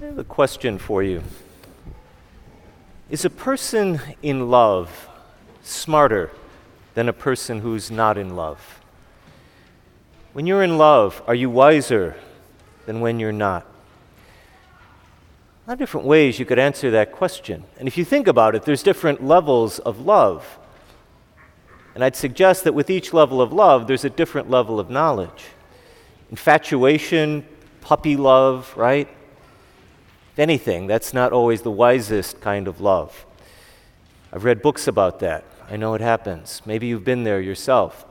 I have a question for you. Is a person in love smarter than a person who's not in love? When you're in love, are you wiser than when you're not? A lot of different ways you could answer that question. And if you think about it, there's different levels of love. And I'd suggest that with each level of love, there's a different level of knowledge. Infatuation, puppy love, right? If anything, that's not always the wisest kind of love. I've read books about that. I know it happens. Maybe you've been there yourself.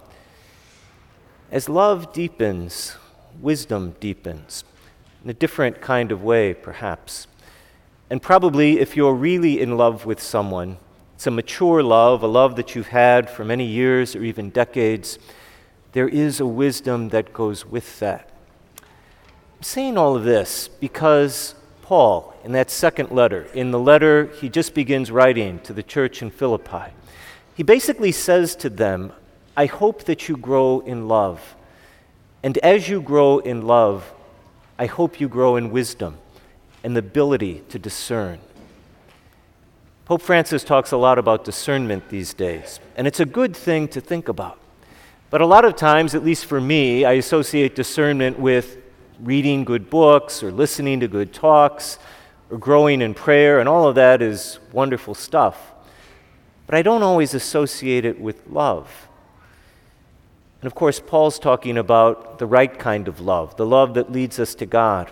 As love deepens, wisdom deepens in a different kind of way, perhaps. And probably if you're really in love with someone, it's a mature love, a love that you've had for many years or even decades, there is a wisdom that goes with that. I'm saying all of this because Paul, in that second letter, in the letter he just begins writing to the church in Philippi, he basically says to them, I hope that you grow in love. And as you grow in love, I hope you grow in wisdom and the ability to discern. Pope Francis talks a lot about discernment these days, and it's a good thing to think about. But a lot of times, at least for me, I associate discernment with reading good books or listening to good talks or growing in prayer, and all of that is wonderful stuff. But I don't always associate it with love. And of course, Paul's talking about the right kind of love, the love that leads us to God.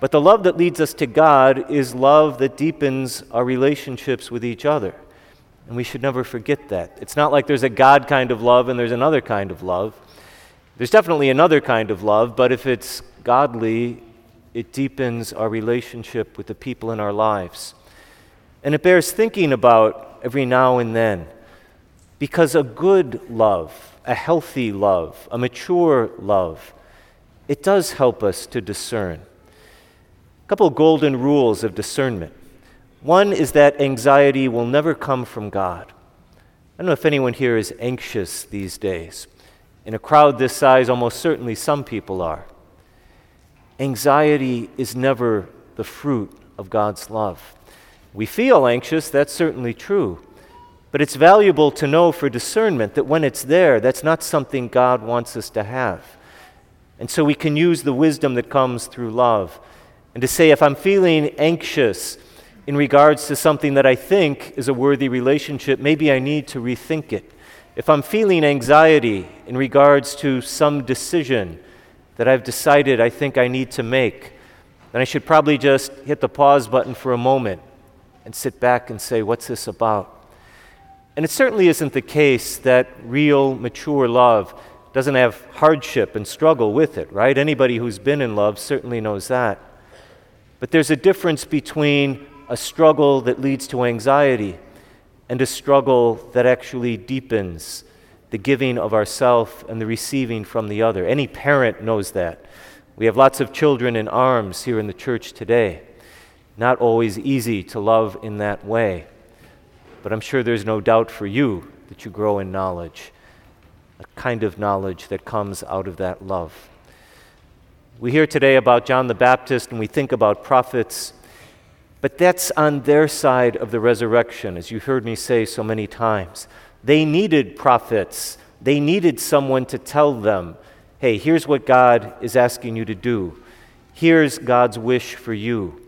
But the love that leads us to God is love that deepens our relationships with each other. And we should never forget that. It's not like there's a God kind of love and there's another kind of love. There's definitely another kind of love, but if it's godly, it deepens our relationship with the people in our lives. And it bears thinking about every now and then. Because a good love, a healthy love, a mature love, it does help us to discern. A couple golden rules of discernment. One is that anxiety will never come from God. I don't know if anyone here is anxious these days. In a crowd this size, almost certainly some people are. Anxiety is never the fruit of God's love. We feel anxious, that's certainly true. But it's valuable to know for discernment that when it's there, that's not something God wants us to have. And so we can use the wisdom that comes through love. And to say, if I'm feeling anxious in regards to something that I think is a worthy relationship, maybe I need to rethink it. If I'm feeling anxiety in regards to some decision, that I've decided I think I need to make, then I should probably just hit the pause button for a moment and sit back and say, What's this about? And it certainly isn't the case that real, mature love doesn't have hardship and struggle with it, right? Anybody who's been in love certainly knows that. But there's a difference between a struggle that leads to anxiety and a struggle that actually deepens the giving of ourself and the receiving from the other. Any parent knows that. We have lots of children in arms here in the church today. Not always easy to love in that way. But I'm sure there's no doubt for you that you grow in knowledge, a kind of knowledge that comes out of that love. We hear today about John the Baptist and we think about prophets, but that's on their side of the resurrection, as you heard me say so many times. They needed prophets. They needed someone to tell them, hey, here's what God is asking you to do. Here's God's wish for you.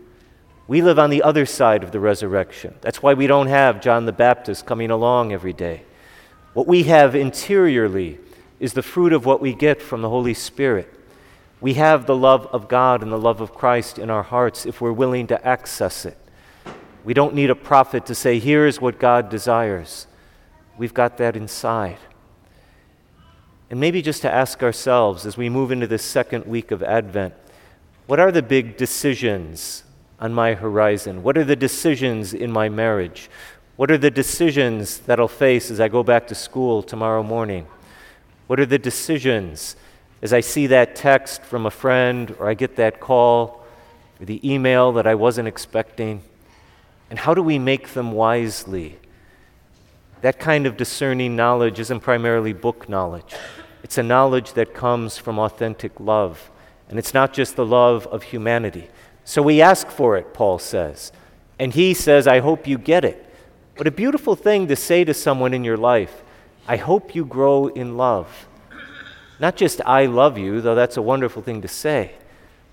We live on the other side of the resurrection. That's why we don't have John the Baptist coming along every day. What we have interiorly is the fruit of what we get from the Holy Spirit. We have the love of God and the love of Christ in our hearts if we're willing to access it. We don't need a prophet to say, here's what God desires. We've got that inside. And maybe just to ask ourselves as we move into this second week of Advent what are the big decisions on my horizon? What are the decisions in my marriage? What are the decisions that I'll face as I go back to school tomorrow morning? What are the decisions as I see that text from a friend or I get that call or the email that I wasn't expecting? And how do we make them wisely? That kind of discerning knowledge isn't primarily book knowledge. It's a knowledge that comes from authentic love. And it's not just the love of humanity, So we ask for it, Paul says. And he says, I hope you get it. What a beautiful thing to say to someone in your life. I hope you grow in love. Not just I love you, though that's a wonderful thing to say,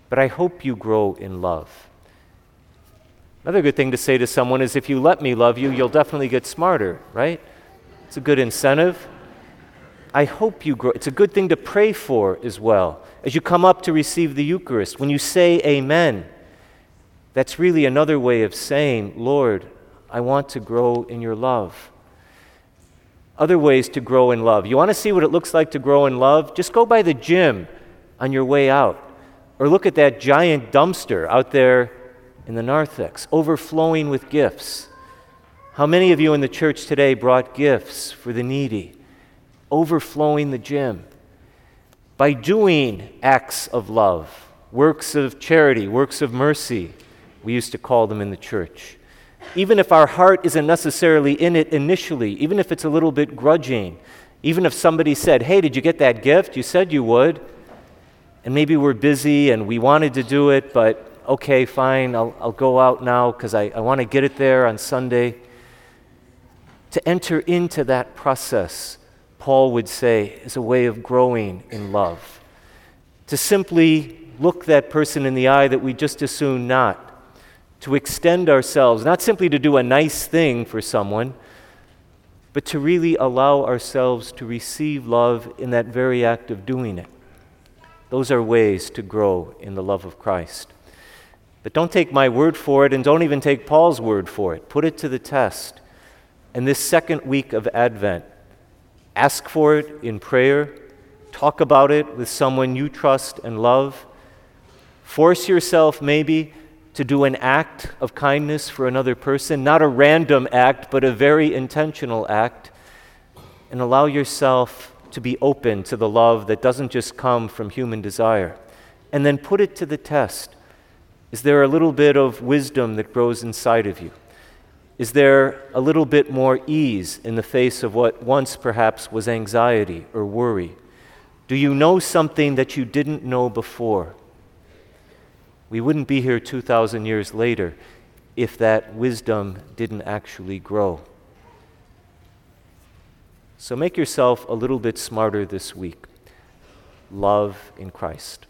but I hope you grow in love. Another good thing to say to someone is if you let me love you, you'll definitely get smarter, right? It's a good incentive. I hope you grow. It's a good thing to pray for as well. As you come up to receive the Eucharist, when you say amen, that's really another way of saying, Lord, I want to grow in your love. Other ways to grow in love. You want to see what it looks like to grow in love? Just go by the gym on your way out. Or look at that giant dumpster out there in the narthex, overflowing with gifts. How many of you in the church today brought gifts for the needy? Overflowing the gym. By doing acts of love, works of charity, works of mercy, we used to call them in the church even if our heart isn't necessarily in it initially, even if it's a little bit grudging, even if somebody said, Hey, did you get that gift? You said you would. And maybe we're busy and we wanted to do it, but okay, fine, I'll, I'll go out now because I, I want to get it there on Sunday. To enter into that process, Paul would say, is a way of growing in love. To simply look that person in the eye that we just as soon not to extend ourselves, not simply to do a nice thing for someone, but to really allow ourselves to receive love in that very act of doing it. Those are ways to grow in the love of Christ. But don't take my word for it, and don't even take Paul's word for it. Put it to the test. And this second week of Advent, ask for it in prayer, talk about it with someone you trust and love. Force yourself, maybe, to do an act of kindness for another person, not a random act, but a very intentional act, and allow yourself to be open to the love that doesn't just come from human desire. And then put it to the test. Is there a little bit of wisdom that grows inside of you? Is there a little bit more ease in the face of what once perhaps was anxiety or worry? Do you know something that you didn't know before? We wouldn't be here 2,000 years later if that wisdom didn't actually grow. So make yourself a little bit smarter this week. Love in Christ.